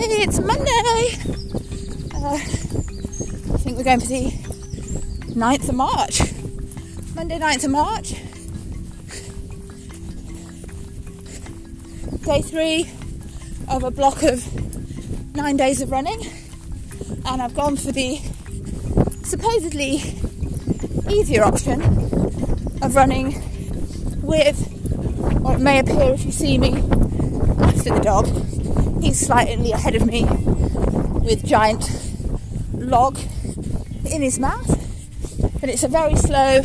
Yay, it's Monday! Uh, I think we're going for the 9th of March. Monday, 9th of March. Day three of a block of nine days of running, and I've gone for the supposedly easier option of running with, or it may appear if you see me after the dog, he's slightly ahead of me with giant log in his mouth, And it's a very slow,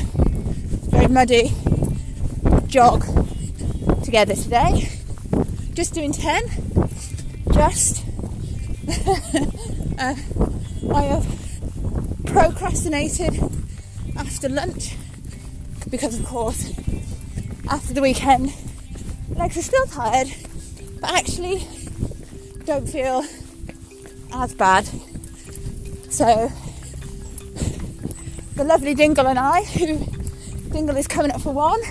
very muddy jog together today. Just doing 10, just uh, I have procrastinated after lunch because, of course, after the weekend, legs are still tired, but actually don't feel as bad. So, the lovely Dingle and I, who Dingle is coming up for one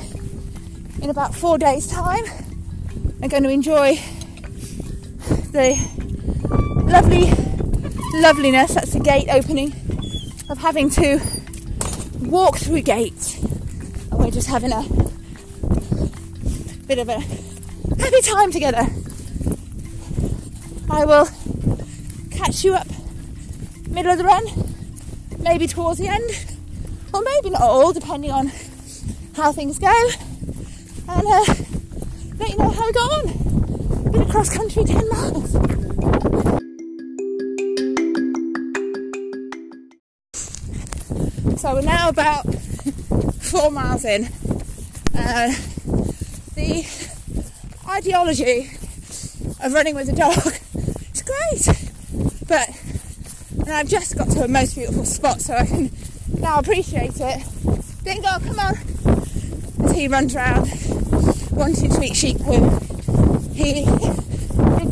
in about four days' time, are going to enjoy the lovely loveliness that's the gate opening of having to walk through gates and we're just having a bit of a happy time together i will catch you up middle of the run maybe towards the end or maybe not all depending on how things go. And uh, let you know how we got on. Been across country 10 miles. So we're now about four miles in. Uh, the ideology of running with a dog great, but and I've just got to a most beautiful spot, so I can now appreciate it. Dingo, come on! As he runs around wanting to eat sheep poo. He did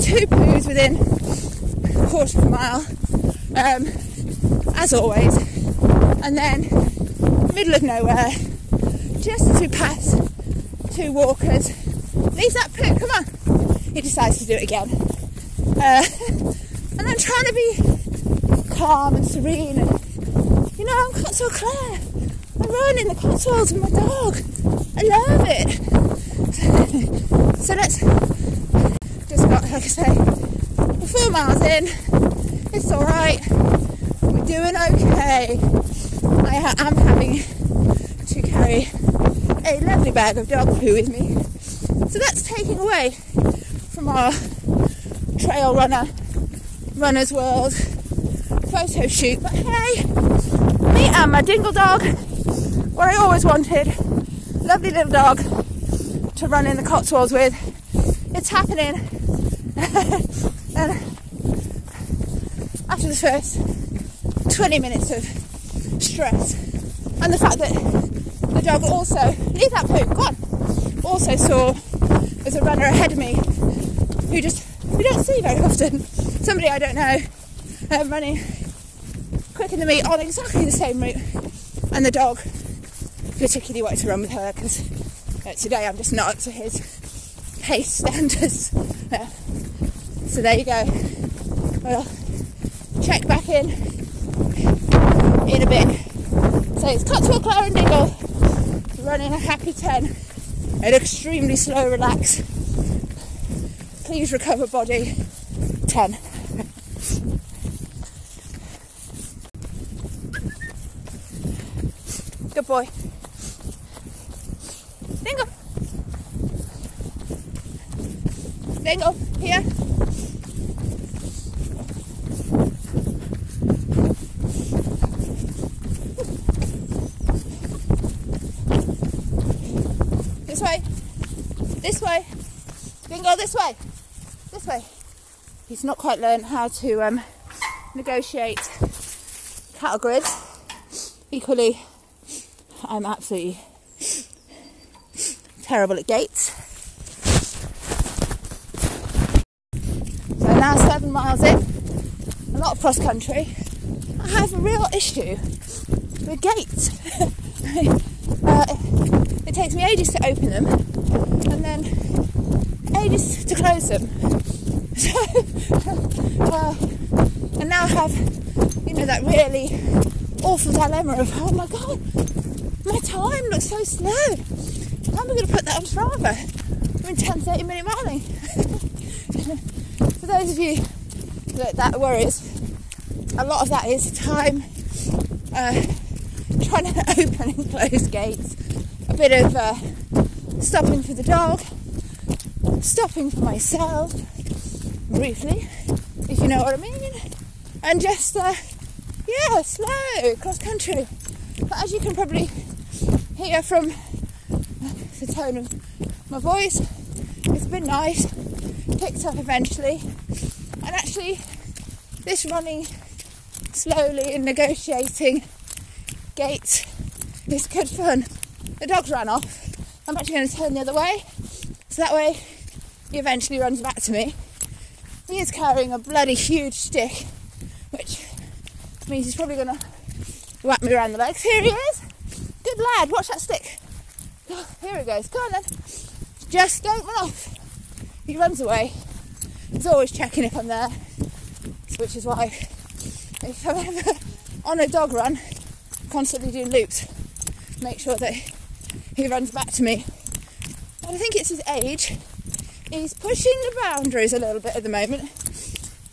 two poos within a quarter of a mile, um, as always and then middle of nowhere, just as we pass two walkers, leaves that poo. Come on, he decides to do it again, uh, and I'm trying to be calm and serene, and you know I'm Cotswold Claire. I run in the Cotswolds with my dog. I love it. so let's just got, like I say, we're four miles in. It's all right. We're doing okay. I am having to carry a lovely bag of dog poo with me. So that's taking away from our trail runner, runner's world photo shoot. But hey, me and my dingle dog, what I always wanted, lovely little dog to run in the Cotswolds with. It's happening. and after the first 20 minutes of stress and the fact that the dog also leave that poo go on also saw there's a runner ahead of me who just we don't see very often somebody I don't know uh, running quicker than me on exactly the same route and the dog particularly wanted to run with her because uh, today I'm just not up to his pace standards uh, so there you go well check back in in a bit. So it's Cotswold Claire and Dingle running a happy 10 an extremely slow relax. Please recover body 10. Good boy. Dingle. Dingle, here. This way. This way. Dingo, this way. This way. He's not quite learned how to um, negotiate cattle grids. Equally, I'm absolutely terrible at gates. So now seven miles in, a lot of cross country. I have a real issue with gates. uh, it takes me ages to open them and then ages to close them. So, uh, and now I have, you know, that really awful dilemma of, oh my god, my time looks so slow. How am I going to put that on Strava? I'm in 10, 30 minute miling. For those of you that that worries, a lot of that is time uh, trying to open and close gates, a bit of uh, stopping for the dog, stopping for myself, briefly, if you know what I mean, and just, uh, yeah, slow, cross country. But as you can probably hear from the tone of my voice, it's been nice, picked up eventually, and actually, this running slowly and negotiating gates is good fun. The dog's ran off. I'm actually going to turn the other way, so that way he eventually runs back to me. He is carrying a bloody huge stick, which means he's probably going to whack me around the legs. Here he is. Good lad, watch that stick. Oh, here he goes. Come on then. Just don't run off. He runs away. He's always checking if I'm there, which is why if I'm ever on a dog run, constantly doing loops, make sure that he runs back to me. And I think it's his age he's pushing the boundaries a little bit at the moment,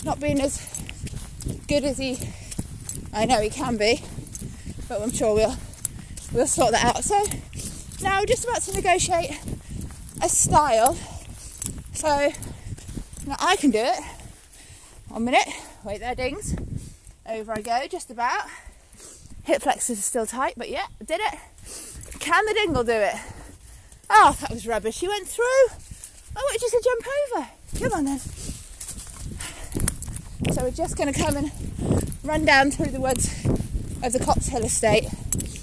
not being as good as he I know he can be, but I'm sure we'll we'll sort that out. So now we're just about to negotiate a stile. So now I can do it. One minute, wait there, dings. Over I go, just about. Hip flexors are still tight, but yeah, did it. Can the dingle do it? Oh, that was rubbish. She went through. I want you to jump over. Come on then. So we're just going to come and run down through the woods of the Hill estate.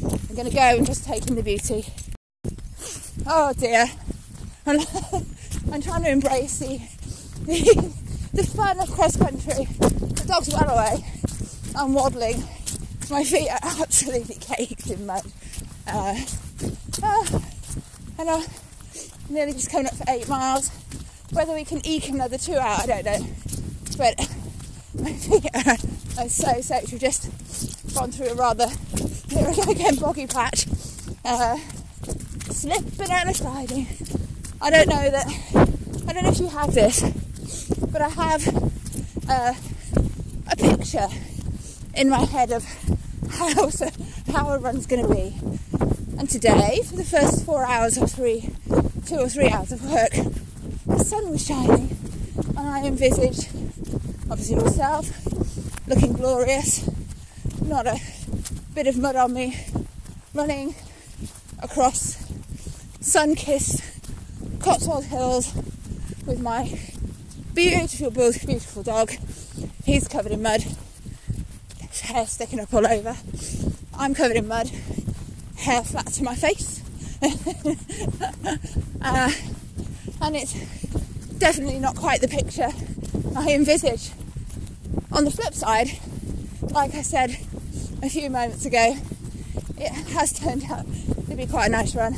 I'm going to go and just take in the beauty. Oh dear. I'm, I'm trying to embrace the, the, the fun of cross country. The dog's well away. I'm waddling. My feet are absolutely caked in mud. Uh, uh, and I'm nearly just coming up for eight miles. Whether we can eke another two out, I don't know. But my feet are, so soaked. Just gone through a rather, here we go again, boggy patch. Uh, slipping and sliding. I don't know that, I don't know if you have this, but I have uh, a picture in my head of how, how a run's going to be. And today, for the first four hours or three, two or three hours of work, the sun was shining, and I envisaged, obviously myself, looking glorious, not a bit of mud on me, running across sun-kissed Cotswold Hills with my beautiful, beautiful dog. He's covered in mud, hair sticking up all over. I'm covered in mud hair flat to my face. uh, and it's definitely not quite the picture I envisage. On the flip side, like I said a few moments ago, it has turned out to be quite a nice run.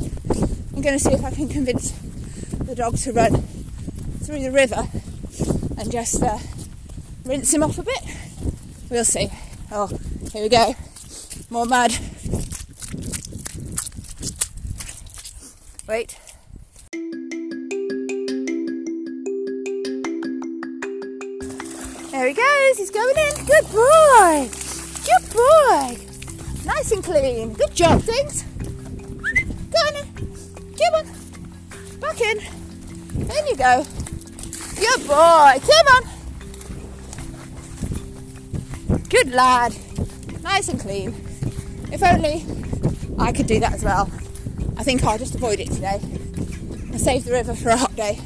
I'm going to see if I can convince the dog to run through the river and just uh, rinse him off a bit. We'll see. Oh, here we go. More mud. Wait. There he goes. He's going in. Good boy. Good boy. Nice and clean. Good job, things. Go on. Come on. Back in. In you go. Good boy. Come on. Good lad. Nice and clean. If only I could do that as well. I think I'll just avoid it today and save the river for a hot day.